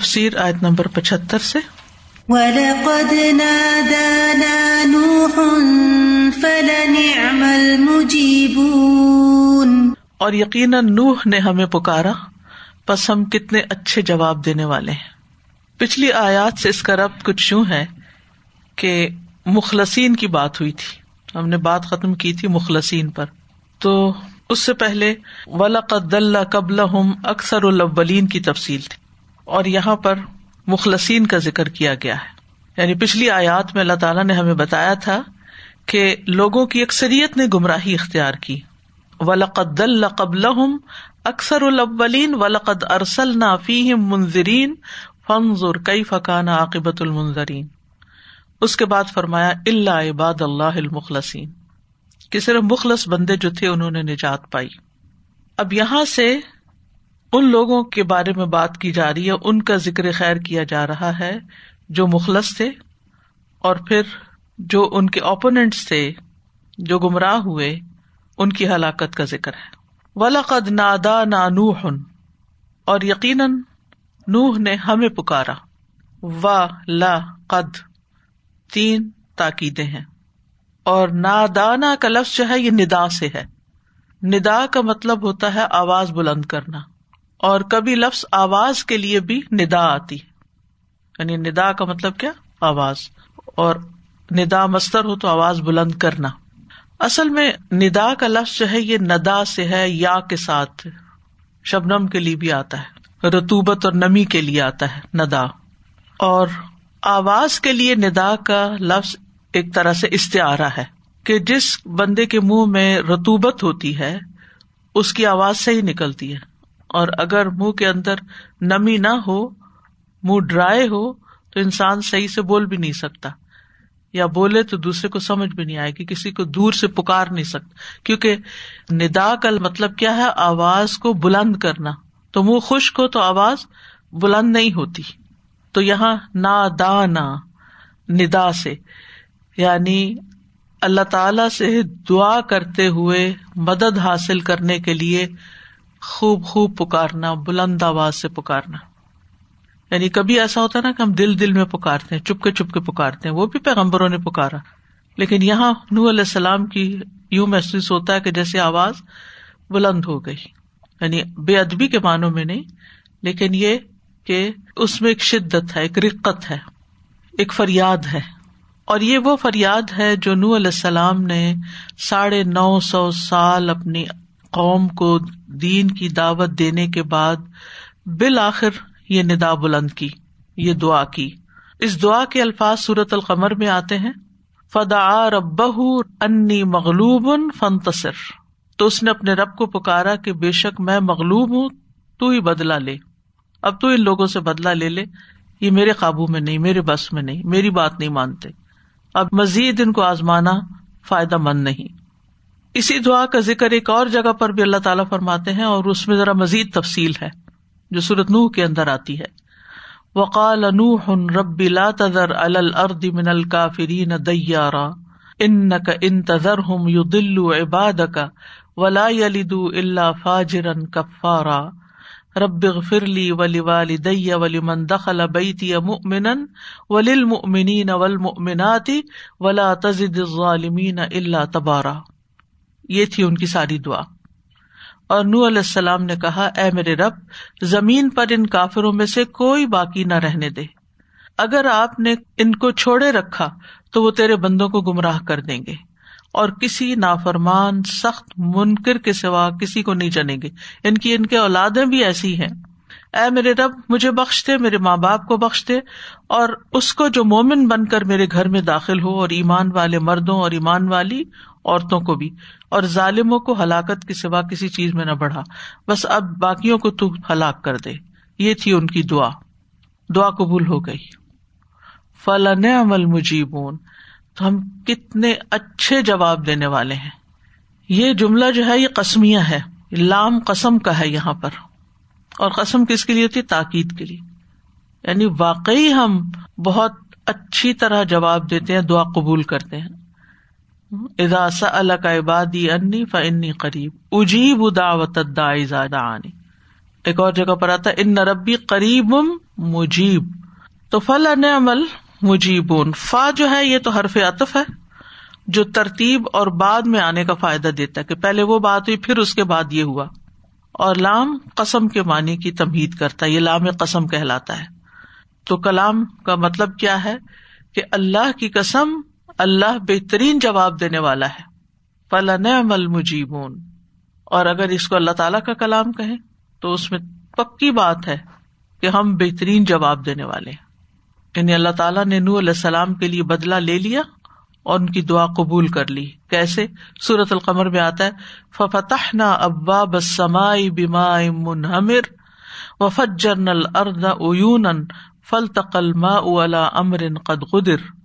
تفسیر آیت نمبر پچہتر سے۔ وَلَقَدْ نَادَانَا نُوحٌ فَلَنِعْمَ الْمُجِيبُونَ۔ اور یقیناً نوح نے ہمیں پکارا پس ہم کتنے اچھے جواب دینے والے ہیں۔ پچھلی آیات سے اس کا ربط کچھ یوں ہے کہ مخلصین کی بات ہوئی تھی۔ ہم نے بات ختم کی تھی مخلصین پر۔ تو اس سے پہلے ولقد اللہ قبل اکثر الاولین کی تفصیل تھی۔ اور یہاں پر مخلصین کا ذکر کیا گیا ہے۔ یعنی پچھلی آیات میں اللہ تعالیٰ نے ہمیں بتایا تھا کہ لوگوں کی اکثریت نے گمراہی اختیار کی۔ ولقد قبل اکثر الاولین ولقد ارسل فیم منظرین فنظر کئی فقان عاقبت المنظرین اس کے بعد فرمایا اللہ عباد اللہ المخلسین کہ صرف مخلص بندے جو تھے انہوں نے نجات پائی۔ اب یہاں سے ان لوگوں کے بارے میں بات کی جا رہی ہے، ان کا ذکر خیر کیا جا رہا ہے جو مخلص تھے اور پھر جو ان کے اوپوننٹس تھے، جو گمراہ ہوئے، ان کی ہلاکت کا ذکر ہے۔ ولقد نادا نانوح اور یقیناً نوح نے ہمیں پکارا۔ و لا قد تین تاکیدیں ہیں۔ اور نادانا کا لفظ جو ہے، یہ ندا سے ہے۔ ندا کا مطلب ہوتا ہے آواز بلند کرنا۔ اور کبھی لفظ آواز کے لیے بھی ندا آتی۔ یعنی ندا کا مطلب کیا؟ آواز۔ اور ندا مستر ہو تو آواز بلند کرنا۔ اصل میں ندا کا لفظ جو ہے، یہ ندا سے ہے، یا کے ساتھ شبنم کے لیے بھی آتا ہے۔ رتوبت اور نمی کے لیے آتا ہے، ندا۔ اور آواز کے لیے ندا کا لفظ ایک طرح سے استعارہ ہے کہ جس بندے کے منہ میں رتوبت ہوتی ہے، اس کی آواز صحیح نکلتی ہے۔ اور اگر منہ کے اندر نمی نہ ہو، منہ ڈرائے ہو، تو انسان صحیح سے بول بھی نہیں سکتا۔ یا بولے تو دوسرے کو سمجھ بھی نہیں آئے گی، کسی کو دور سے پکار نہیں سکتا۔ کیونکہ ندا کا مطلب کیا ہے؟ آواز کو بلند کرنا۔ تو منہ خشک ہو تو آواز بلند نہیں ہوتی۔ تو یہاں نا دا نا، ندا سے۔ یعنی اللہ تعالی سے دعا کرتے ہوئے مدد حاصل کرنے کے لیے خوب خوب پکارنا، بلند آواز سے پکارنا۔ یعنی کبھی ایسا ہوتا ہے نا کہ ہم دل دل میں پکارتے ہیں چپ کے چپ کے پکارتے ہیں۔ وہ بھی پیغمبروں نے پکارا۔ لیکن یہاں نور علیہ السلام کی یوں محسوس ہوتا ہے کہ جیسے آواز بلند ہو گئی۔ یعنی بے ادبی کے معنوں میں نہیں، لیکن یہ کہ اس میں ایک شدت ہے، ایک رقت ہے، ایک فریاد ہے۔ اور یہ وہ فریاد ہے جو نو علیہ السلام نے ساڑھے نو سو سال اپنی قوم کو دین کی دعوت دینے کے بعد بالآخر یہ ندا بلند کی، یہ دعا کی۔ اس دعا کے الفاظ سورت القمر میں آتے ہیں۔ فدا رب انی مغلوب فنتصر تو اس نے اپنے رب کو پکارا کہ بے شک میں مغلوب ہوں، تو ہی بدلا لے۔ اب تو ان لوگوں سے بدلا لے لے۔ یہ میرے قابو میں نہیں، میرے بس میں نہیں، میری بات نہیں مانتے۔ اب مزید ان کو آزمانا فائدہ مند نہیں۔ اسی دعا کا ذکر ایک اور جگہ پر بھی اللہ تعالیٰ فرماتے ہیں اور اس میں ذرا مزید تفصیل ہے جو سورت نوح کے اندر آتی ہے۔ وقال نوح رب لا تذر على الارض من الكافرين ديارا انك ان تذرهم يضلوا عبادك ولا يلدوا الا فاجرا كفارا رب فرلی ولی والدی ولی من دخل بیتی مؤمنا وللمؤمنین والمؤمنات ولا تزد الظالمین الا تبارا۔ یہ تھی ان کی ساری دعا۔ اور نو علیہ السلام نے کہا، اے میرے رب، زمین پر ان کافروں میں سے کوئی باقی نہ رہنے دے۔ اگر آپ نے ان کو چھوڑے رکھا، تو وہ تیرے بندوں کو گمراہ کر دیں گے۔ اور کسی نافرمان، سخت منکر کے سوا کسی کو نہیں جانیں گے۔ ان کی، ان کے اولادیں بھی ایسی ہیں۔ اے میرے رب، مجھے بخش دے، میرے ماں باپ کو بخش دے۔ اور اس کو جو مومن بن کر میرے گھر میں داخل ہو، اور ایمان والے مردوں اور ایمان والی عورتوں کو بھی۔ اور ظالموں کو ہلاکت کے سوا کسی چیز میں نہ بڑھا۔ بس اب باقیوں کو تو ہلاک کر دے۔ یہ تھی ان کی دعا۔ دعا قبول ہو گئی۔ فلاں عمل مجیبون تو ہم کتنے اچھے جواب دینے والے ہیں۔ یہ جملہ جو ہے، یہ قسمیاں ہے لام قسم کا ہے یہاں پر۔ اور قسم کس کے لیے ہوتی؟ تاکید کے لیے۔ یعنی واقعی ہم بہت اچھی طرح جواب دیتے ہیں، دعا قبول کرتے ہیں۔ اداسا اللہ کا عبادی انی فنی قریب. اجیب دعوت ایک اور جگہ پر آتا ان ربی قریب مجیب. تو فل عمل مجیبون. فا جو ہے، یہ تو حرف عطف ہے، جو ترتیب اور بعد میں آنے کا فائدہ دیتا ہے کہ پہلے وہ بات ہوئی، پھر اس کے بعد یہ ہوا. اور لام قسم کے معنی کی تمہید کرتا ہے، یہ لام قسم کہلاتا ہے. تو کلام کا مطلب کیا ہے؟ کہ اللہ کی قسم اللہ بہترین جواب دینے والا ہے۔ فلاں عمل مجیبون اور اگر اس کو اللہ تعالی کا کلام کہیں تو اس میں پکی بات ہے کہ ہم بہترین جواب دینے والے ہیں۔ یعنی اللہ تعالیٰ نے نور علیہ السلام کے لیے بدلا لے لیا اور ان کی دعا قبول کر لی۔ کیسے؟ سورت القمر میں آتا ہے ففتح نہ ابا بسمائی بیما منہمر وفجر نل ارد اون فل تقل ما امر قد قدر۔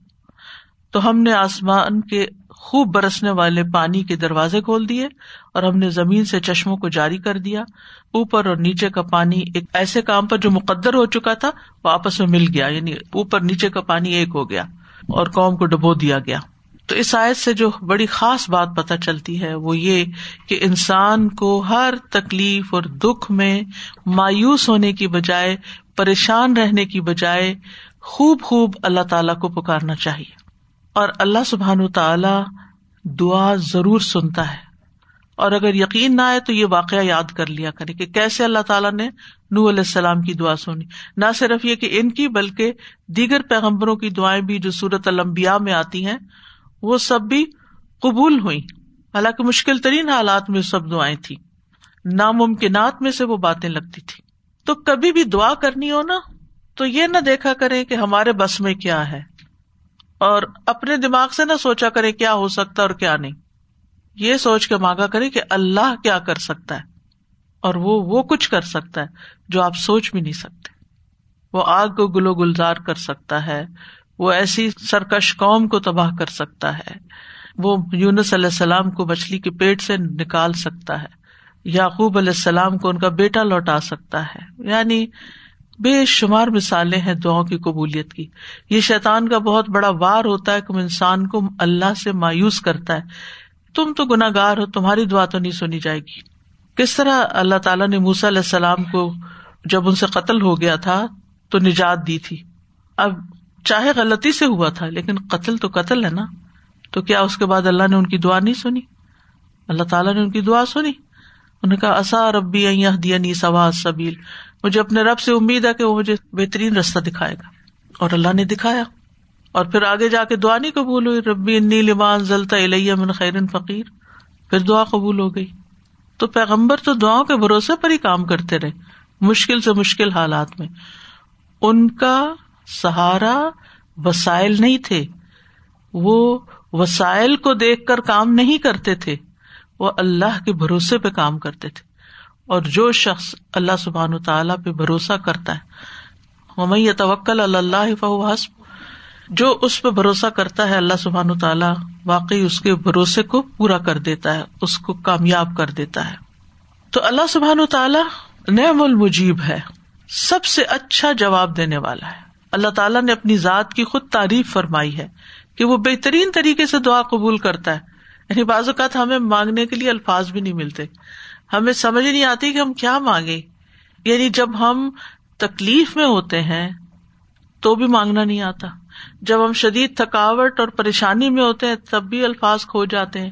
تو ہم نے آسمان کے خوب برسنے والے پانی کے دروازے کھول دیے اور ہم نے زمین سے چشموں کو جاری کر دیا۔ اوپر اور نیچے کا پانی ایک ایسے کام پر جو مقدر ہو چکا تھا وہ آپس میں مل گیا یعنی اوپر نیچے کا پانی ایک ہو گیا اور قوم کو ڈبو دیا گیا۔ تو اس آیت سے جو بڑی خاص بات پتہ چلتی ہے، وہ یہ کہ انسان کو ہر تکلیف اور دکھ میں مایوس ہونے کی بجائے، پریشان رہنے کی بجائے خوب خوب اللہ تعالی کو پکارنا چاہیے۔ اور اللہ سبحان تعالی دعا ضرور سنتا ہے۔ اور اگر یقین نہ آئے تو یہ واقعہ یاد کر لیا کرے کہ کیسے اللہ تعالیٰ نے نو علیہ السلام کی دعا سنی۔ نہ صرف یہ کہ ان کی بلکہ دیگر پیغمبروں کی دعائیں بھی جو سورت المبیا میں آتی ہیں، وہ سب بھی قبول ہوئی حالانکہ مشکل ترین حالات میں سب دعائیں تھی ناممکنات میں سے وہ باتیں لگتی تھی تو کبھی بھی دعا کرنی ہو نا، تو یہ نہ دیکھا کرے کہ ہمارے بس میں کیا ہے۔ اور اپنے دماغ سے نہ سوچا کرے کیا ہو سکتا اور کیا نہیں۔ یہ سوچ کے مانگا کرے کہ اللہ کیا کر سکتا ہے۔ اور وہ وہ کچھ کر سکتا ہے جو آپ سوچ بھی نہیں سکتے۔ وہ آگ کو گلو گلزار کر سکتا ہے۔ وہ ایسی سرکش قوم کو تباہ کر سکتا ہے۔ وہ یونس علیہ السلام کو مچھلی کے پیٹ سے نکال سکتا ہے۔ یعقوب علیہ السلام کو ان کا بیٹا لوٹا سکتا ہے۔ یعنی بے شمار مثالیں ہیں دعاؤں کی قبولیت کی۔ یہ شیطان کا بہت بڑا وار ہوتا ہے کہ انسان کو اللہ سے مایوس کرتا ہے۔ تم تو گناگار ہو، تمہاری دعا تو نہیں سنی جائے گی۔ کس طرح اللہ تعالیٰ نے موسا علیہ السلام کو جب ان سے قتل ہو گیا تھا تو نجات دی تھی۔ اب چاہے غلطی سے ہوا تھا، لیکن قتل تو قتل ہے نا۔ تو کیا اس کے بعد اللہ نے ان کی دعا نہیں سنی؟ اللہ تعالیٰ نے ان کی دعا سنی۔ انہوں نے کہا اصا ربی دیا سوا سبیل مجھے اپنے رب سے امید ہے کہ وہ مجھے بہترین رستہ دکھائے گا۔ اور اللہ نے دکھایا۔ اور پھر آگے جا کے دعا نہیں قبول ہوئی، ربی انی لمان زلتا من خیرن فقیر۔ پھر دعا قبول ہو گئی۔ تو پیغمبر تو دعاؤں کے بھروسے پر ہی کام کرتے رہے، مشکل سے مشکل حالات میں۔ ان کا سہارا وسائل نہیں تھے۔ وہ وسائل کو دیکھ کر کام نہیں کرتے تھے، وہ اللہ کے بھروسے پہ کام کرتے تھے۔ اور جو شخص اللہ سبحان تعالیٰ پہ بھروسہ کرتا ہے وہ توکل اللہ فہو حسب، جو اس پہ بھروسہ کرتا ہے، اللہ سبحان تعالیٰ واقعی اس کے بھروسے کو پورا کر دیتا ہے، اس کو کامیاب کر دیتا ہے۔ تو اللہ سبحان تعالیٰ نعم المجیب ہے، سب سے اچھا جواب دینے والا ہے۔ اللہ تعالیٰ نے اپنی ذات کی خود تعریف فرمائی ہے کہ وہ بہترین طریقے سے دعا قبول کرتا ہے۔ یعنی بعض اوقات ہمیں مانگنے کے لیے الفاظ بھی نہیں ملتے۔ ہمیں سمجھ نہیں آتی کہ ہم کیا مانگے یعنی جب ہم تکلیف میں ہوتے ہیں تو بھی مانگنا نہیں آتا۔ جب ہم شدید تھکاوٹ اور پریشانی میں ہوتے ہیں تب بھی الفاظ کھو جاتے ہیں۔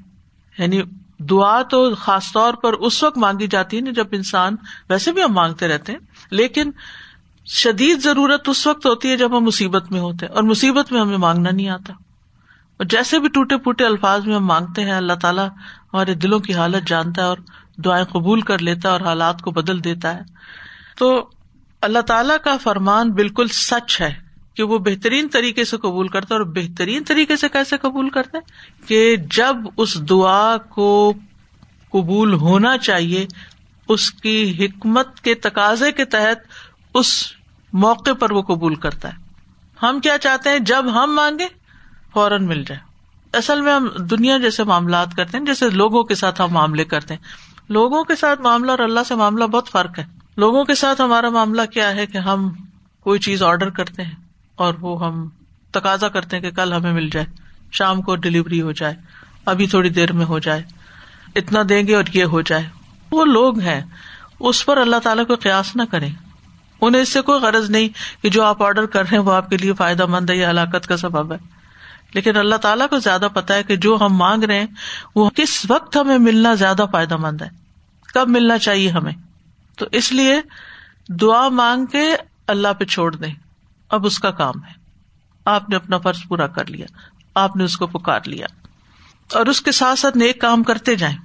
یعنی دعا تو خاص طور پر اس وقت مانگی جاتی ہے جب انسان ویسے بھی ہم مانگتے رہتے ہیں، لیکن شدید ضرورت اس وقت ہوتی ہے جب ہم مصیبت میں ہوتے ہیں اور مصیبت میں ہمیں مانگنا نہیں آتا۔ اور جیسے بھی ٹوٹے پوٹے الفاظ میں ہم مانگتے ہیں، اللہ تعالیٰ ہمارے دلوں کی حالت جانتا ہے اور دعائیں قبول کر لیتا ہے اور حالات کو بدل دیتا ہے۔ تو اللہ تعالیٰ کا فرمان بالکل سچ ہے کہ وہ بہترین طریقے سے قبول کرتا ہے اور بہترین طریقے سے کیسے قبول کرتے کہ جب اس دعا کو قبول ہونا چاہیے، اس کی حکمت کے تقاضے کے تحت اس موقع پر وہ قبول کرتا ہے۔ ہم کیا چاہتے ہیں؟ جب ہم مانگے فوراً مل جائے۔ اصل میں ہم دنیا جیسے معاملات کرتے ہیں، جیسے لوگوں کے ساتھ ہم معاملے کرتے ہیں۔ لوگوں کے ساتھ معاملہ اور اللہ سے معاملہ بہت فرق ہے۔ لوگوں کے ساتھ ہمارا معاملہ کیا ہے کہ ہم کوئی چیز آرڈر کرتے ہیں اور وہ ہم تقاضا کرتے ہیں کہ کل ہمیں مل جائے، شام کو ڈلیوری ہو جائے، ابھی تھوڑی دیر میں ہو جائے، اتنا دیں گے اور یہ ہو جائے۔ وہ لوگ ہیں، اس پر اللہ تعالیٰ کو قیاس نہ کرے۔ انہیں اس سے کوئی غرض نہیں کہ جو آپ آرڈر کر رہے ہیں وہ آپ کے لیے فائدہ مند ہے یا ہلاکت کا سبب ہے۔ لیکن اللہ تعالیٰ کو زیادہ پتا ہے کہ جو ہم مانگ رہے ہیں، وہ کس وقت ہمیں ملنا زیادہ فائدہ مند ہے۔ کب ملنا چاہیے ہمیں؟ تو اس لیے دعا مانگ کے اللہ پہ چھوڑ دیں۔ اب اس کا کام ہے۔ آپ نے اپنا فرض پورا کر لیا۔ آپ نے اس کو پکار لیا۔ اور اس کے ساتھ ساتھ نیک کام کرتے جائیں۔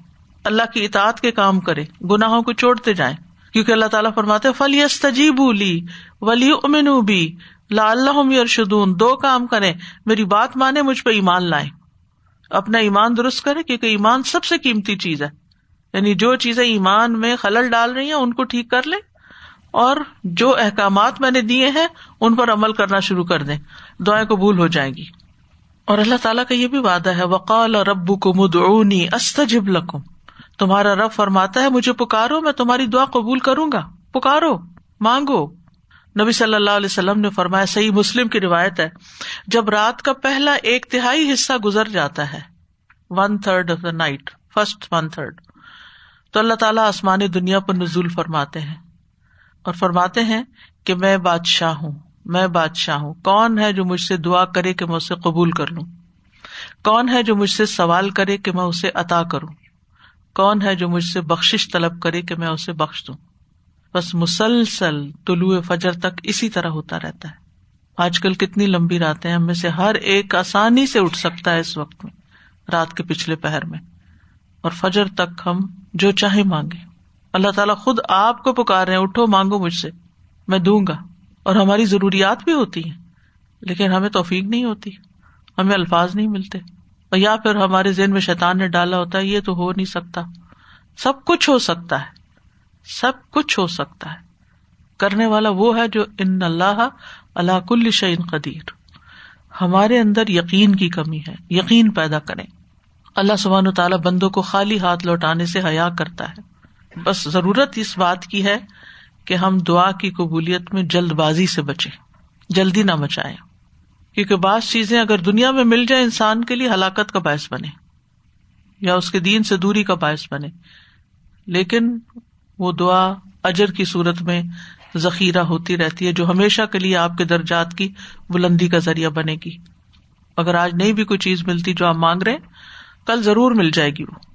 اللہ کی اطاعت کے کام کرے گناہوں کو چھوڑتے جائیں۔ کیونکہ اللہ تعالیٰ فرماتے فل یس تجیب لی ولی امن بھی لا اللہ شدون دو کام کرے میری بات مانے مجھ پہ ایمان لائے اپنا ایمان درست کرے کیونکہ ایمان سب سے قیمتی چیز ہے۔ یعنی جو چیزیں ایمان میں خلل ڈال رہی ہیں، ان کو ٹھیک کر لیں اور جو احکامات میں نے دیے ہیں، ان پر عمل کرنا شروع کر دیں۔ دعائیں قبول ہو جائیں گی۔ اور اللہ تعالیٰ کا یہ بھی وعدہ ہے، وقال اور ربو کو مدعونی استجب لکم تمہارا رب فرماتا ہے، مجھے پکارو، میں تمہاری دعا قبول کروں گا۔ پکارو، مانگو۔ نبی صلی اللہ علیہ وسلم نے فرمایا، صحیح مسلم کی روایت ہے، جب رات کا پہلا ایک تہائی حصہ گزر جاتا ہے one third of the night first one third تو اللہ تعالیٰ آسمانی دنیا پر نزول فرماتے ہیں اور فرماتے ہیں کہ میں بادشاہ ہوں، میں بادشاہ ہوں۔ کون ہے جو مجھ سے دعا کرے کہ میں اسے قبول کر لوں؟ کون ہے جو مجھ سے سوال کرے کہ میں اسے عطا کروں؟ کون ہے جو مجھ سے بخش طلب کرے کہ میں اسے بخش دوں؟ بس مسلسل طلوع فجر تک اسی طرح ہوتا رہتا ہے۔ آج کل کتنی لمبی راتیں ہم میں سے ہر ایک آسانی سے اٹھ سکتا ہے اس وقت میں، رات کے پچھلے پہر میں۔ اور فجر تک ہم جو چاہے مانگے اللہ تعالیٰ خود آپ کو پکار رہے اٹھو، مانگو مجھ سے۔ میں دوں گا۔ اور ہماری ضروریات بھی ہوتی ہیں، لیکن ہمیں توفیق نہیں ہوتی، ہمیں الفاظ نہیں ملتے۔ اور یا پھر ہمارے ذہن میں شیطان نے ڈالا ہوتا ہے، یہ تو ہو نہیں سکتا۔ سب کچھ ہو سکتا ہے، سب کچھ ہو سکتا ہے۔ کرنے والا وہ ہے جو ان اللہ اللہ کل شعین قدیر۔ ہمارے اندر یقین کی کمی ہے، یقین پیدا کرے اللہ سبحان و تعالیٰ بندوں کو خالی ہاتھ لوٹانے سے حیا کرتا ہے۔ بس ضرورت اس بات کی ہے کہ ہم دعا کی قبولیت میں جلد بازی سے بچے جلدی نہ مچائے کیونکہ بعض چیزیں اگر دنیا میں مل جائے انسان کے لیے ہلاکت کا باعث بنے یا اس کے دین سے دوری کا باعث بنے لیکن وہ دعا اجر کی صورت میں ذخیرہ ہوتی رہتی ہے، جو ہمیشہ کے لیے آپ کے درجات کی بلندی کا ذریعہ بنے گی۔ اگر آج نہیں بھی کوئی چیز ملتی جو آپ مانگ رہے ہیں کل ضرور مل جائے گی وہ۔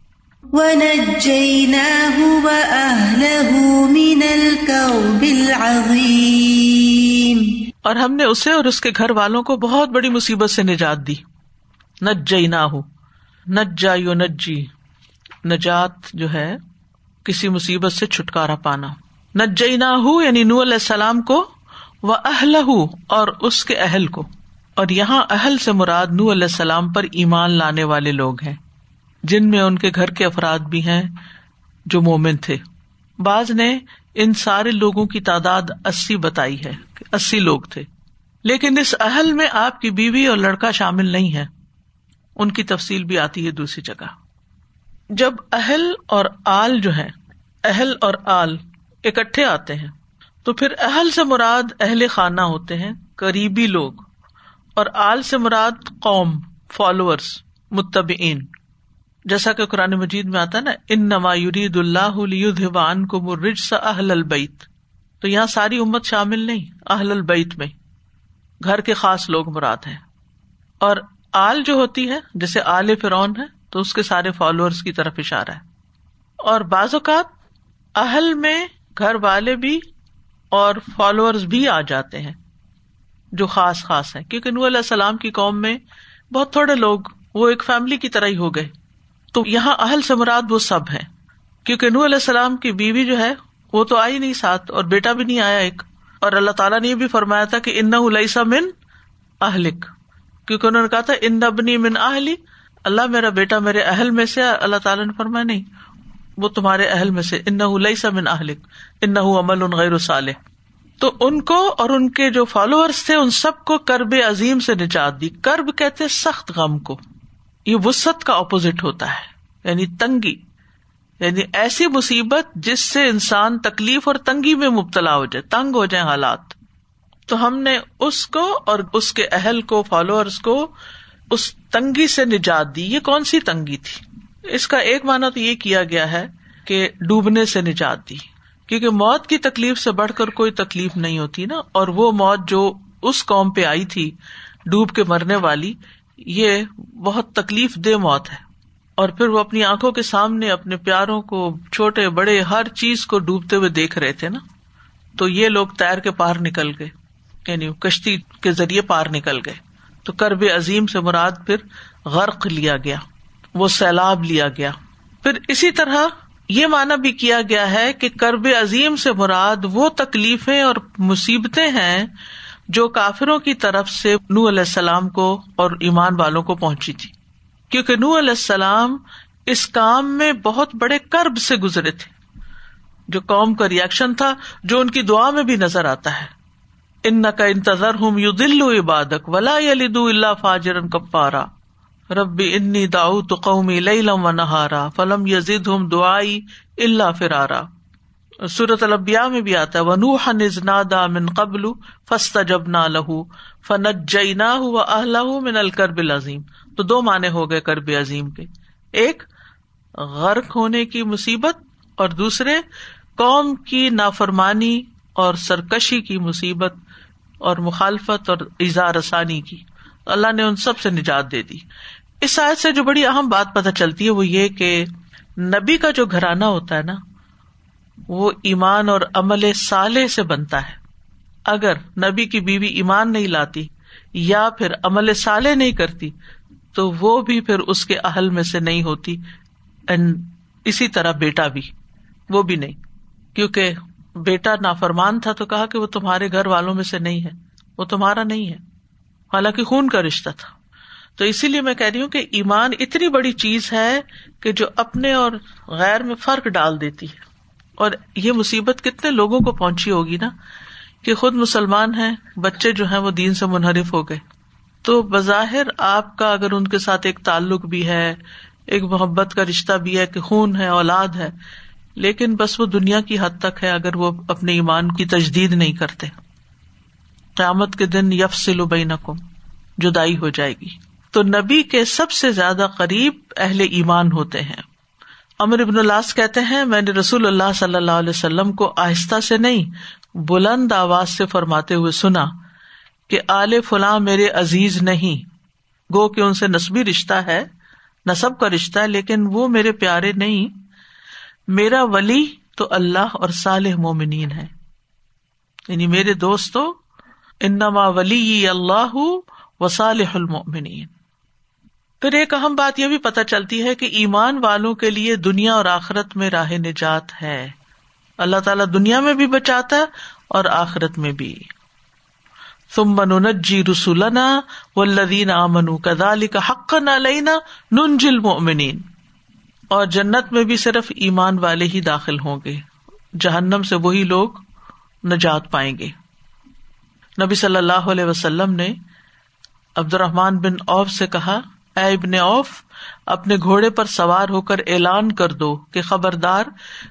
اور ہم نے اسے اور اس کے گھر والوں کو بہت بڑی مصیبت سے نجات دی۔ نج جئی نہ ہو نج جا یو نجی۔ نجات جو ہے کسی مصیبت سے چھٹکارا پانا۔ ہو یعنی نو علیہ السلام کو وہ اہل اور اس کے اہل کو۔ اور یہاں اہل سے مراد نو علیہ السلام پر ایمان لانے والے لوگ ہیں۔ جن میں ان کے گھر کے افراد بھی ہیں جو مومن تھے۔ بعض نے ان سارے لوگوں کی تعداد اسی بتائی ہے اسی لوگ تھے۔ لیکن اس اہل میں آپ کی بیوی اور لڑکا شامل نہیں ہے۔ ان کی تفصیل بھی آتی ہے دوسری جگہ۔ جب اہل اور آل جو ہے اہل اور آل اکٹھے آتے ہیں، تو پھر اہل سے مراد اہل خانہ ہوتے ہیں، قریبی لوگ۔ اور آل سے مراد قوم فالوورس متبئین جیسا کہ قرآن مجید میں آتا ہے نا ان نما یرید اللہ کو مرج سا اہل البیت۔ تو یہاں ساری امت شامل نہیں، اہل البیت میں۔ گھر کے خاص لوگ مراد ہیں۔ اور آل جو ہوتی ہے، جیسے آل فرون ہے، تو اس کے سارے فالوورس کی طرف اشارہ ہے۔ اور بعض اوقات اہل میں گھر والے بھی اور فالوور بھی آ جاتے ہیں، جو خاص خاص ہے کیونکہ نور علیہ السلام کی قوم میں بہت تھوڑے لوگ، وہ ایک فیملی کی طرح ہی ہو گئے۔ تو یہاں اہل سے مراد وہ سب ہے کیونکہ نور علیہ السلام کی بیوی جو ہے، وہ تو آئی نہیں ساتھ اور بیٹا بھی نہیں آیا ایک۔ اور اللہ تعالیٰ نے یہ بھی فرمایا تھا کہ ان السا من اہلک۔ کیونکہ انہوں نے کہا تھا، ان ابنی من اہلی، اللہ میرا بیٹا میرے اہل میں سے اللہ تعالیٰ نے فرمایا نہیں، وہ تمہارے اہل میں سے ان لئیسا من اہلک ان عمل ان غیر صالح۔ تو ان کو اور ان کے جو فالوورس تھے، ان سب کو کرب عظیم سے نجات دی۔ کرب کہتے سخت غم کو۔ یہ وسط کا اپوزٹ ہوتا ہے یعنی تنگی یعنی ایسی مصیبت جس سے انسان تکلیف اور تنگی میں مبتلا ہو جائے، تنگ ہو جائے حالات۔ تو ہم نے اس کو اور اس کے اہل کو فالوورس کو اس تنگی سے نجات دی۔ یہ کون سی تنگی تھی؟ اس کا ایک مانا تو یہ کیا گیا ہے کہ ڈوبنے سے نجات دی۔ کیونکہ موت کی تکلیف سے بڑھ کر کوئی تکلیف نہیں ہوتی نا، اور وہ موت جو اس قوم پہ آئی تھی، ڈوب کے مرنے والی یہ بہت تکلیف دہ موت ہے۔ اور پھر وہ اپنی آنکھوں کے سامنے اپنے پیاروں کو چھوٹے بڑے ہر چیز کو ڈوبتے ہوئے دیکھ رہے تھے نا۔ تو یہ لوگ تیر کے پار نکل گئے۔ یعنی کشتی کے ذریعے پار نکل گئے۔ تو کرب عظیم سے مراد پھر غرق لیا گیا۔ وہ سیلاب لیا گیا۔ پھر اسی طرح یہ مانا بھی کیا گیا ہے کہ کرب عظیم سے مراد وہ تکلیفیں اور مصیبتیں ہیں جو کافروں کی طرف سے نو علیہ السلام کو اور ایمان والوں کو پہنچی تھی۔ کیونکہ نو علیہ السلام اس کام میں بہت بڑے کرب سے گزرے تھے۔ جو قوم کا ریئیکشن تھا، جو ان کی دعا میں بھی نظر آتا ہے۔ ان کا انتظر ہوں یو دل عبادک ولا اللہ فاجر کپارا ربی انی داؤ تو قومی لم و نہارا، فلم یزید ہوں دعائی اللہ فرارا۔ سورت البیا میں بھی آتا ہے ونوح نزنادا من قبل فستا جب نہ لہو فنت جئی نہ من الکرب العظیم تو دو معنی ہو گئے کرب عظیم کے۔ ایک، غرق ہونے کی مصیبت، اور دوسرے، قوم کی نافرمانی اور سرکشی کی مصیبت اور مخالفت اور ایزا رسانی کی۔ اللہ نے ان سب سے نجات دے دی۔ اس آیت سے جو بڑی اہم بات پتہ چلتی ہے وہ یہ کہ نبی کا جو گھرانہ ہوتا ہے نا وہ ایمان اور عمل سالے سے بنتا ہے۔ اگر نبی کی بیوی ایمان نہیں لاتی یا پھر عمل سالے نہیں کرتی، تو وہ بھی پھر اس کے اہل میں سے نہیں ہوتی۔ اینڈ اسی طرح بیٹا بھی، وہ بھی نہیں۔ کیونکہ بیٹا نافرمان تھا تو کہا کہ وہ تمہارے گھر والوں میں سے نہیں ہے، وہ تمہارا نہیں ہے۔ حالانکہ خون کا رشتہ تھا۔ تو اسی لیے میں کہہ رہی ہوں کہ ایمان اتنی بڑی چیز ہے کہ جو اپنے اور غیر میں فرق ڈال دیتی ہے۔ اور یہ مصیبت کتنے لوگوں کو پہنچی ہوگی نا کہ خود مسلمان ہیں، بچے جو ہیں وہ دین سے منحرف ہو گئے۔ تو بظاہر آپ کا اگر ان کے ساتھ ایک تعلق بھی ہے، ایک محبت کا رشتہ بھی ہے کہ خون ہے، اولاد ہے، لیکن بس وہ دنیا کی حد تک ہے اگر وہ اپنے ایمان کی تجدید نہیں کرتے۔ قیامت کے دن یف سلوبئی نقم جدائی ہو جائے گی۔ تو نبی کے سب سے زیادہ قریب اہل ایمان ہوتے ہیں۔ امر ابن اللہ کہتے ہیں، میں نے رسول اللہ صلی اللہ علیہ وسلم کو آہستہ سے نہیں، بلند آواز سے فرماتے ہوئے سنا کہ آل فلاں میرے عزیز نہیں۔ گو کہ ان سے نسبی رشتہ ہے نصب کا رشتہ ہے، لیکن وہ میرے پیارے نہیں۔ میرا ولی تو اللہ اور صالح مومنین ہے یعنی میرے دوستوں انما ولی اللہ و صالح المومنین پھر ایک اہم بات یہ بھی پتہ چلتی ہے کہ ایمان والوں کے لیے دنیا اور آخرت میں راہ نجات ہے۔ اللہ تعالیٰ دنیا میں بھی بچاتا ہے اور آخرت میں بھی۔ تم جی رسولنا و لدین امن کدال کا حق نہ لینا نن جل مومنین اور جنت میں بھی صرف ایمان والے ہی داخل ہوں گے۔ جہنم سے وہی لوگ نجات پائیں گے۔ نبی صلی اللہ علیہ وسلم نے عبد الرحمان بن اوف سے کہا اے ابن اوف اپنے گھوڑے پر سوار ہو کر اعلان کر دو کہ خبردار،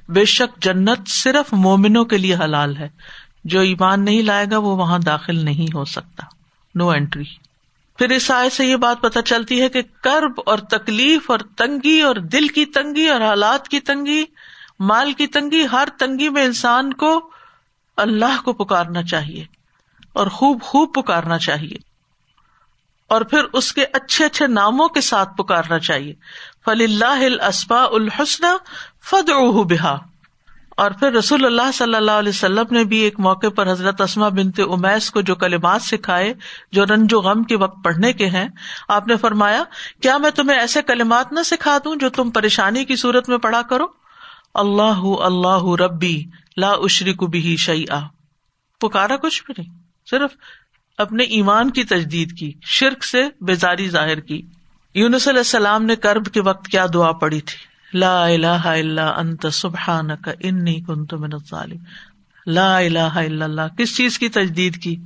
بے شک جنت صرف مومنوں کے لیے حلال ہے۔ جو ایمان نہیں لائے گا، وہ وہاں داخل نہیں ہو سکتا۔ نو اینٹری پھر اس آئے سے یہ بات پتہ چلتی ہے کہ کرب اور تکلیف اور تنگی اور دل کی تنگی اور حالات کی تنگی، مال کی تنگی، ہر تنگی میں انسان کو اللہ کو پکارنا چاہیے اور خوب خوب پکارنا چاہیے۔ اور پھر اس کے اچھے اچھے ناموں کے ساتھ پکارنا چاہیے۔ فلی اللہ السبا الحسن فد بحا اور پھر رسول اللہ صلی اللہ علیہ وسلم نے بھی ایک موقع پر حضرت اسما بنت امیس کو جو کلمات سکھائے، جو رنج و غم کے وقت پڑھنے کے ہیں، آپ نے فرمایا، کیا میں تمہیں ایسے کلمات نہ سکھا دوں جو تم پریشانی کی صورت میں پڑھا کرو؟ اللہ اللہ ربی لا اشری کو بھی شعی آ پکارا کچھ بھی نہیں، صرف اپنے ایمان کی تجدید کی، شرک سے بیزاری ظاہر کی۔ یونس علیہ السلام نے کرب کے وقت کیا دعا پڑی تھی؟ لا الہ الا انت سبحانک انی کنت من الظالم لا الہ الا اللہ۔ کس چیز کی تجدید کی؟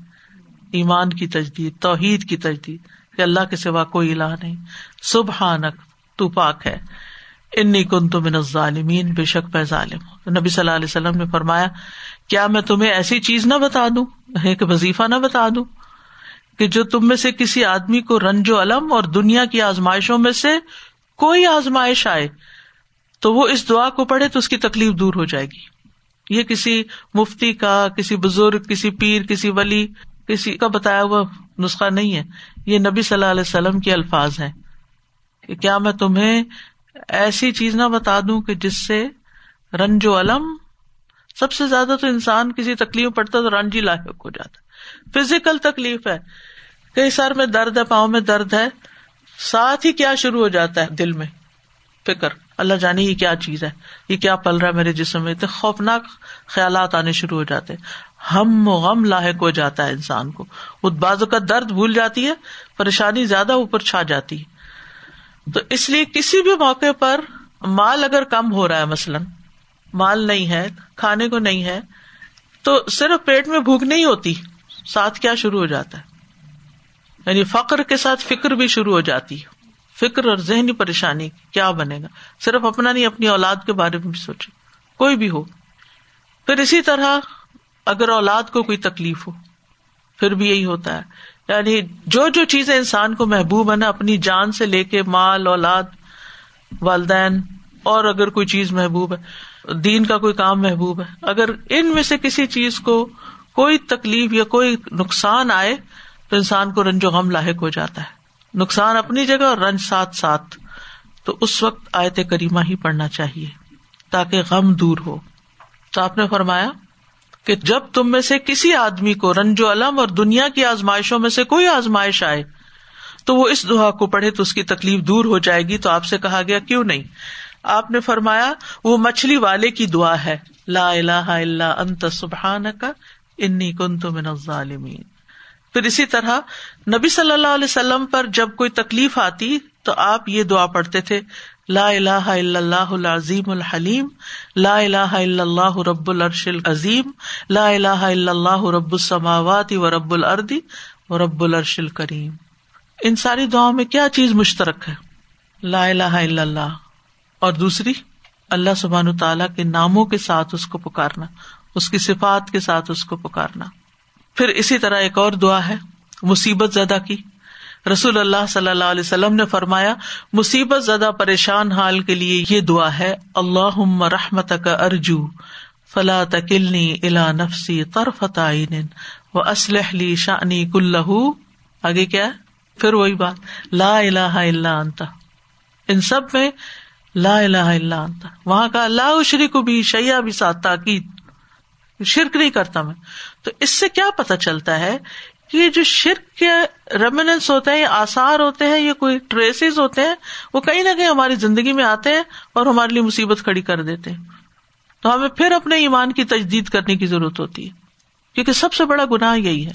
ایمان کی تجدید، توحید کی تجدید۔ کہ اللہ کے سوا کوئی الہ نہیں۔ سبحانک، تو پاک ہے۔ انی کن تو من الظالمین، بے شک پہ ظالم نبی صلی اللہ علیہ وسلم نے فرمایا، کیا میں تمہیں ایسی چیز نہ بتا دوں؟ ایک وظیفہ نہ بتا دوں؟ کہ جو تم میں سے کسی آدمی کو رنج و علم اور دنیا کی آزمائشوں میں سے کوئی آزمائش آئے تو وہ اس دعا کو پڑھے تو اس کی تکلیف دور ہو جائے گی۔ یہ کسی مفتی کا، کسی بزرگ، کسی پیر، کسی ولی، کسی کا بتایا ہوا نسخہ نہیں ہے۔ یہ نبی صلی اللہ علیہ وسلم کے الفاظ ہیں کہ کیا میں تمہیں ایسی چیز نہ بتا دوں کہ جس سے رنج و علم سب سے زیادہ تو انسان کسی تکلیف پڑتا تو رنجی لاحق ہو جاتا فزیکل تکلیف ہے۔ کئی سر میں درد ہے، پاؤں میں درد ہے۔ ساتھ ہی کیا شروع ہو جاتا ہے؟ دل میں۔ فکر۔ اللہ جانے یہ کیا چیز ہے؟ یہ کیا پل رہا ہے میرے جسم میں؟ اتنے خوفناک خیالات آنے شروع ہو جاتے ہم غم لاحق ہو جاتا ہے انسان کو۔ وہ بازو کا درد بھول جاتی ہے، پریشانی زیادہ اوپر چھا جاتی ہے۔ تو اس لیے کسی بھی موقع پر مال اگر کم ہو رہا ہے مثلاً، مال نہیں ہے کھانے کو نہیں ہے، تو صرف پیٹ میں بھوک نہیں ہوتی، ساتھ کیا شروع ہو جاتا ہے؟ یعنی فخر کے ساتھ فکر بھی شروع ہو جاتی ہے۔ فکر اور ذہنی پریشانی کیا بنے گا؟ صرف اپنا نہیں، اپنی اولاد کے بارے میں بھی سوچے کوئی بھی ہو۔ پھر اسی طرح اگر اولاد کو کوئی تکلیف ہو، پھر بھی یہی ہوتا ہے۔ یعنی جو جو چیزیں انسان کو محبوب ہے نا اپنی جان سے لے کے مال، اولاد، والدین اور اگر کوئی چیز محبوب ہے، دین کا کوئی کام محبوب ہے، اگر ان میں سے کسی چیز کو کوئی تکلیف یا کوئی نقصان آئے تو انسان کو رنج و غم لاحق ہو جاتا ہے۔ نقصان اپنی جگہ اور رنج ساتھ ساتھ۔ تو اس وقت آیت کریمہ ہی پڑھنا چاہیے تاکہ غم دور ہو۔ تو آپ نے فرمایا کہ جب تم میں سے کسی آدمی کو رنج و علم اور دنیا کی آزمائشوں میں سے کوئی آزمائش آئے تو وہ اس دعا کو پڑھے تو اس کی تکلیف دور ہو جائے گی۔ تو آپ سے کہا گیا، کیوں نہیں؟ آپ نے فرمایا، وہ مچھلی والے کی دعا ہے۔ لا الہ الا انت سبحان کا انی کن تو من الظالمین۔ پھر اسی طرح نبی صلی اللہ علیہ وسلم پر جب کوئی تکلیف آتی تو آپ یہ دعا پڑھتے تھے، لا الہ الا اللہ العظیم الحلیم، لا الہ الا اللہ رب العرش العظیم، لا الہ الا اللہ رب السماوات و رب الردی و رب العرش الکریم۔ ان ساری دعاؤں میں کیا چیز مشترک ہے؟ لا الہ الا اللہ۔ اور دوسری، اللہ سبحان تعالیٰ کے ناموں کے ساتھ اس کو پکارنا، اس کی صفات کے ساتھ اس کو پکارنا۔ پھر اسی طرح ایک اور دعا ہے، مصیبت زدہ کی۔ رسول اللہ صلی اللہ علیہ وسلم نے فرمایا، مصیبت زدہ پریشان حال کے لیے یہ دعا ہے اللہ رحمت کا ارجو، فلا تکلنی الا نفسی طرفت و اسلحلی شانی کلہ۔ آگے کیا پھر وہی بات، لا الہ الا انت۔ ان سب میں لا الہ الا انت۔ وہاں کا اللہ شریک بھی شیا بھی ساتھ تاکید۔ شرک نہیں کرتا میں۔ تو اس سے کیا پتا چلتا ہے کہ یہ جو شرک کے ریمنس ہوتے ہیں آسار ہوتے ہیں یا کوئی ٹریسز ہوتے ہیں، وہ کہیں نہ کہیں ہماری زندگی میں آتے ہیں اور ہمارے لیے مصیبت کھڑی کر دیتے ہیں۔ تو ہمیں پھر اپنے ایمان کی تجدید کرنے کی ضرورت ہوتی ہے۔ کیونکہ سب سے بڑا گناہ یہی ہے۔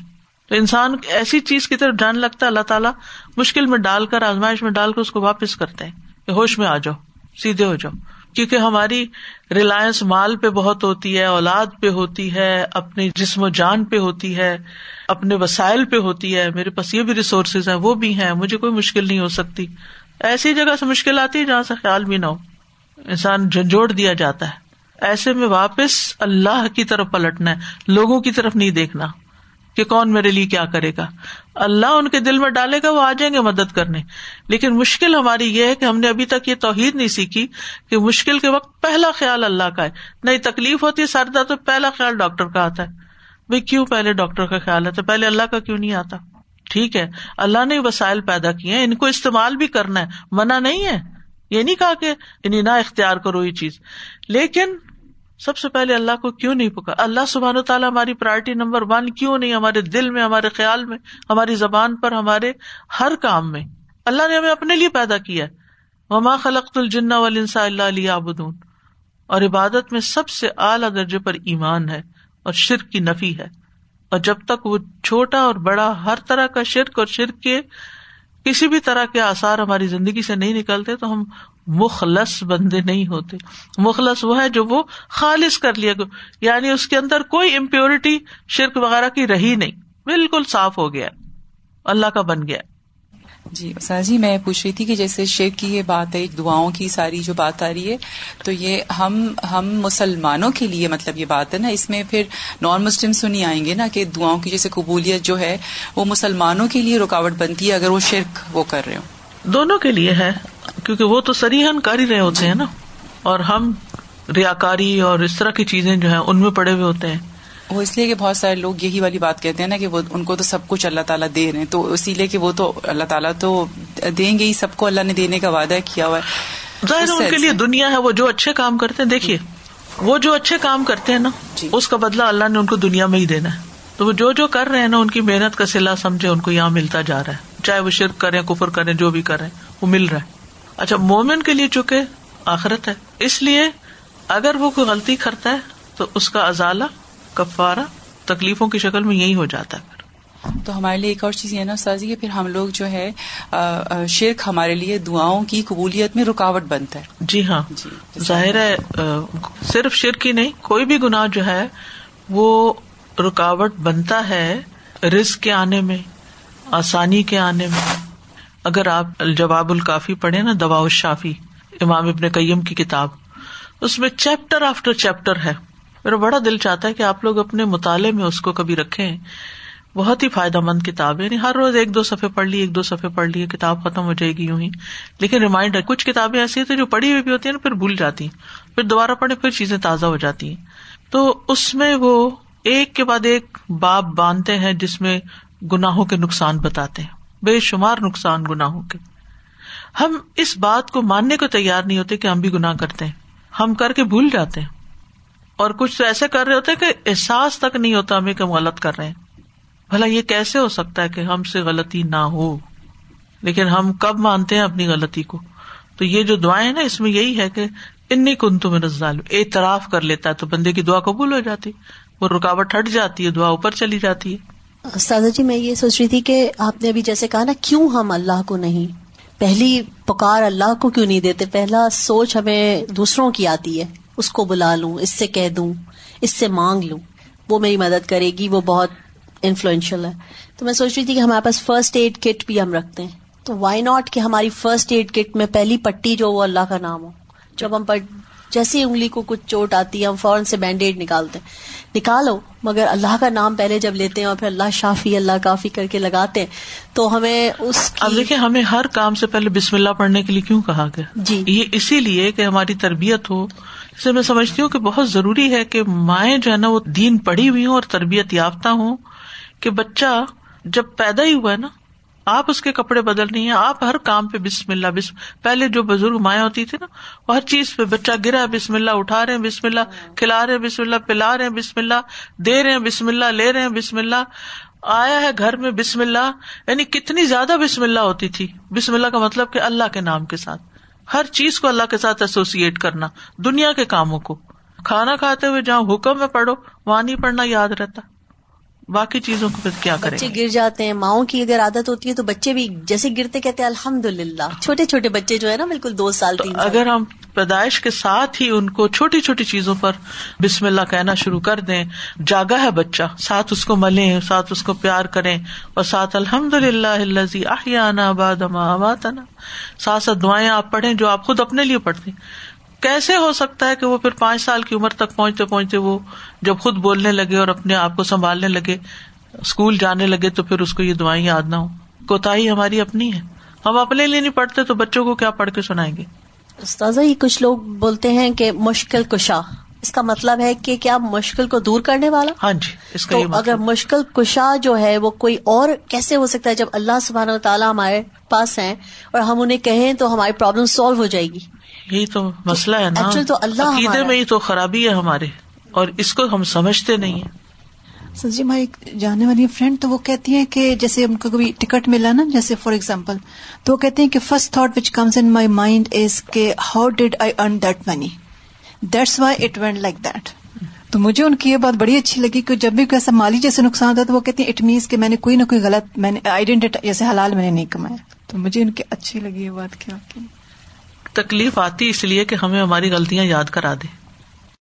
تو انسان ایسی چیز کی طرف ڈان لگتا ہے، اللہ تعالیٰ مشکل میں ڈال کر، آزمائش میں ڈال کر اس کو واپس کرتے ہیں کہ ہوش میں آ جاؤ۔ سیدھے ہو جاؤ۔ کیونکہ ہماری ریلائنس مال پہ بہت ہوتی ہے، اولاد پہ ہوتی ہے، اپنی جسم و جان پہ ہوتی ہے، اپنے وسائل پہ ہوتی ہے۔ میرے پاس یہ بھی ریسورسز ہیں، وہ بھی ہیں، مجھے کوئی مشکل نہیں ہو سکتی۔ ایسی جگہ سے مشکل آتی ہے جہاں سے خیال بھی نہ ہو۔ انسان جھنجھوڑ دیا جاتا ہے۔ ایسے میں واپس اللہ کی طرف پلٹنا ہے، لوگوں کی طرف نہیں دیکھنا۔ کہ کون میرے لیے کیا کرے گا؟ اللہ ان کے دل میں ڈالے گا، وہ آ جائیں گے مدد کرنے۔ لیکن مشکل ہماری یہ ہے کہ ہم نے ابھی تک یہ توحید نہیں سیکھی کہ مشکل کے وقت پہلا خیال اللہ کا ہے۔ نہیں، تکلیف ہوتی ہے سردا تو پہلا خیال ڈاکٹر کا آتا ہے۔ بھائی کیوں پہلے ڈاکٹر کا خیال آتا ہے؟ پہلے اللہ کا کیوں نہیں آتا؟ ٹھیک ہے، اللہ نے وسائل پیدا کیے ہیں، ان کو استعمال بھی کرنا ہے، منع نہیں ہے۔ یہ نہیں کہا کہ یعنی نہ اختیار کرو یہ چیز۔ لیکن سب سے پہلے اللہ کو کیوں نہیں پکا؟ اللہ سبحان و تعالیٰ ہماری پرائرٹی نمبر ون کیوں نہیں؟ ہمارے دل میں، ہمارے خیال میں، ہماری زبان پر، ہمارے ہر کام میں۔ اللہ نے ہمیں اپنے لیے پیدا کیا وما خلق الجنا والانسا اللہ علیہ آبدون اور عبادت میں سب سے اعلیٰ درجے پر ایمان ہے اور شرک کی نفی ہے۔ اور جب تک وہ چھوٹا اور بڑا ہر طرح کا شرک اور شرک کے کسی بھی طرح کے آسار ہماری زندگی سے نہیں نکلتے، تو ہم مخلص بندے نہیں ہوتے۔ مخلص وہ ہے جو وہ خالص کر لیا۔ یعنی اس کے اندر کوئی امپیورٹی شرک وغیرہ کی رہی نہیں۔ بالکل صاف ہو گیا۔ اللہ کا بن گیا۔ جی سر جی میں پوچھ رہی تھی کہ جیسے شیخ کی یہ بات ہے دعاؤں کی ساری جو بات آ رہی ہے تو یہ ہم ہم مسلمانوں کے لیے مطلب یہ بات ہے نا اس میں پھر نان مسلم نہیں آئیں گے نا کہ دعاؤں کی جیسے قبولیت جو ہے وہ مسلمانوں کے لیے رکاوٹ بنتی ہے اگر وہ شرک وہ کر رہے ہوں۔ دونوں کے لیے ہے۔ کیونکہ وہ تو سریحن کر ہی رہے ہوتے ہیں نا۔ اور ہم ریاکاری اور اس طرح کی چیزیں جو ہیں ان میں پڑے ہوئے ہوتے ہیں۔ وہ اس لیے کہ بہت سارے لوگ یہی والی بات کہتے ہیں نا کہ وہ ان کو تو سب کچھ اللہ تعالیٰ دے رہے ہیں۔ تو اسی لیے کہ وہ تو اللہ تعالیٰ تو دیں گے ہی سب کو۔ اللہ نے دینے کا وعدہ کیا ہوا ہے۔ ظاہر ان کے لیے دنیا ہے وہ جو اچھے کام کرتے ہیں دیکھیے وہ جو اچھے کام کرتے ہیں نا جی۔ اس کا بدلہ اللہ نے ان کو دنیا میں ہی دینا ہے۔ تو وہ جو جو کر رہے ہیں نا ان کی محنت کا سلا سمجھے ان کو یہاں ملتا جا رہا ہے۔ چاہے وہ شرک کریں کفر کریں جو بھی کریں وہ مل رہا ہے۔ اچھا مومن کے لیے چونکہ آخرت ہے اس لیے اگر وہ کوئی غلطی کرتا ہے تو اس کا ازالہ کفارہ تکلیفوں کی شکل میں یہی ہو جاتا ہے تو ہمارے لیے ایک اور چیز یہ نا سازی کہ پھر ہم لوگ جو ہے شرک ہمارے لیے دعاؤں کی قبولیت میں رکاوٹ بنتا ہے۔ جی ہاں۔ جی ظاہر ہے صرف شرک ہی نہیں کوئی بھی گناہ جو ہے وہ رکاوٹ بنتا ہے رزق کے آنے میں آسانی کے آنے میں۔ اگر آپ الجواب الکافی پڑھے نا دوا شافی امام ابن قیم کی کتاب، اس میں چیپٹر آفٹر چیپٹر ہے۔ میرا بڑا دل چاہتا ہے کہ آپ لوگ اپنے مطالعے میں اس کو کبھی رکھے بہت ہی فائدہ مند کتاب ہے۔ یعنی ہر روز ایک دو صفحے پڑھ لی ایک دو صفحے پڑھ لی کتاب ختم ہو جائے گی یوں ہی۔ لیکن ریمائنڈر، کچھ کتابیں ایسی ہوتی ہیں جو پڑھی ہوئی بھی ہوتی ہیں نا، پھر بھول جاتی ہیں۔ پھر دوبارہ پڑھے پھر چیزیں تازہ ہو جاتی ہیں۔ تو اس میں وہ ایک کے بعد ایک باپ باندھتے ہیں جس میں گناہوں کے نقصان بتاتے ہیں۔ بے شمار نقصان گناہوں کے۔ ہم اس بات کو ماننے کو تیار نہیں ہوتے کہ ہم بھی گناہ کرتے ہیں۔ ہم کر کے بھول جاتے ہیں۔ اور کچھ تو ایسے کر رہے ہوتے کہ احساس تک نہیں ہوتا ہمیں کہ ہم غلط کر رہے ہیں۔ بھلا یہ کیسے ہو سکتا ہے کہ ہم سے غلطی نہ ہو؟ لیکن ہم کب مانتے ہیں اپنی غلطی کو؟ تو یہ جو دعائیں نا، اس میں یہی ہے کہ انی کن تم رزال اعتراف کر لیتا ہے تو بندے کی دعا قبول ہو جاتی۔ وہ رکاوٹ ہٹ جاتی ہے، دعا اوپر چلی جاتی ہے۔ استاذہ جی میں یہ سوچ رہی تھی کہ آپ نے ابھی جیسے کہا نا، کیوں ہم اللہ کو نہیں؟ پہلی پکار اللہ کو کیوں نہیں دیتے؟ پہلا سوچ ہمیں دوسروں کی آتی ہے۔ اس کو بلا لوں، اس سے کہہ دوں، اس سے مانگ لوں۔ وہ میری مدد کرے گی، وہ بہت انفلوئنشل ہے۔ تو میں سوچ رہی تھی کہ ہمارے پاس فرسٹ ایڈ کٹ بھی ہم رکھتے ہیں۔ تو وائی ناٹ کہ ہماری فرسٹ ایڈ کٹ میں پہلی پٹی جو وہ اللہ کا نام ہو۔ جب ہم جیسی انگلی کو کچھ چوٹ آتی ہے، ہم فوراً سے بینڈیڈ نکالتے ہیں۔ نکالو مگر اللہ کا نام پہلے جب لیتے ہیں اور پھر اللہ شافی اللہ کافی کر کے لگاتے ہیں تو ہمیں اس اب دیکھیں ہمیں ہر کام سے پہلے بسم اللہ پڑھنے کے لیے کیوں کہا گیا؟ جی۔ یہ اسی لیے کہ ہماری تربیت ہو۔ اسے میں سمجھتی ہوں کہ بہت ضروری ہے کہ مائیں جو ہے نا وہ دین پڑھی ہوئی ہوں اور تربیت یافتہ ہوں۔ کہ بچہ جب پیدا ہی ہوا ہے نا آپ اس کے کپڑے بدل رہی ہیں، آپ ہر کام پہ بسم اللہ بسم پہلے جو بزرگ مائیں ہوتی تھی نا، وہ ہر چیز پہ بچہ گرا، بسم اللہ، اٹھا رہے ہیں، بسم اللہ، کھلا رہے ہیں، بسم اللہ، پلا رہے ہیں، بسم اللہ، دے رہے ہیں، بسم اللہ، لے رہے ہیں، بسم اللہ، آیا ہے گھر میں بسم اللہ یعنی کتنی زیادہ بسم اللہ ہوتی تھی۔ بسم اللہ کا مطلب کہ اللہ کے نام کے ساتھ۔ ہر چیز کو اللہ کے ساتھ ایسوسیٹ کرنا، دنیا کے کاموں کو۔ کھانا کھاتے ہوئے جہاں حکم میں پڑھو وہاں نہیں پڑھنا یاد رہتا۔ باقی چیزوں کو پھر کیا کریں بچے گر جاتے ہیں ماؤں کی اگر عادت ہوتی ہے تو بچے بھی جیسے گرتے کہتے ہیں الحمد للہ چھوٹے چھوٹے بچے جو ہے نا بالکل دو سال تین اگر ہم پیدائش کے ساتھ ہی ان کو چھوٹی چھوٹی چیزوں پر بسم اللہ کہنا شروع کر دیں جاگا ہے بچہ ساتھ اس کو ملیں ساتھ اس کو پیار کریں اور ساتھ الحمد للہ آحیانہ آباد ساتھ ساتھ دعائیں آپ پڑھیں جو آپ خود اپنے لیے پڑھتے کیسے ہو سکتا ہے کہ وہ پھر پانچ سال کی عمر تک پہنچتے پہنچتے وہ جب خود بولنے لگے اور اپنے آپ کو سنبھالنے لگے اسکول جانے لگے تو پھر اس کو یہ دعائیں یاد نہ ہو کوتا ہماری اپنی ہے۔ ہم اپنے لیے نہیں پڑھتے تو بچوں کو کیا پڑھ کے سنائیں گے؟ استاذہ یہ کچھ لوگ بولتے ہیں کہ مشکل کشا۔ اس کا مطلب ہے کہ کیا مشکل کو دور کرنے والا؟ ہاں جی اس کا تو مطلب۔ اگر مشکل کشا جو ہے وہ کوئی اور کیسے ہو سکتا ہے جب اللہ سبحانہ و تعالیٰ ہمارے پاس ہیں اور ہم انہیں کہیں تو ہماری پرابلم سالو ہو جائے گی؟ یہی تو مسئلہ ہے نا۔ تو اللہ عقیدے میں ہی تو خرابی ہے ہمارے اور اس کو ہم سمجھتے نہیں ہیں۔ سر جی ہماری جانے والی فرینڈ تو وہ کہتی ہیں کہ جیسے ان کو کبھی ٹکٹ ملا نا جیسے فار ایگزامپل تو وہ کہتے ہیں کہ first thought which comes in my mind is کہ how did I earn that money that's why it went like that تو مجھے ان کی یہ بات بڑی اچھی لگی کہ جب بھی کوئی ایسا مالی جیسے نقصان ہوتا تو وہ کہتی ہیں اٹ مینس کہ میں نے کوئی نہ کوئی غلط میں نے آئیڈینٹی جیسے حلال میں نے نہیں کمایا۔ تو مجھے ان کی اچھی لگی یہ بات کیا تکلیف آتی اس لیے کہ ہمیں ہماری غلطیاں یاد کرا دے۔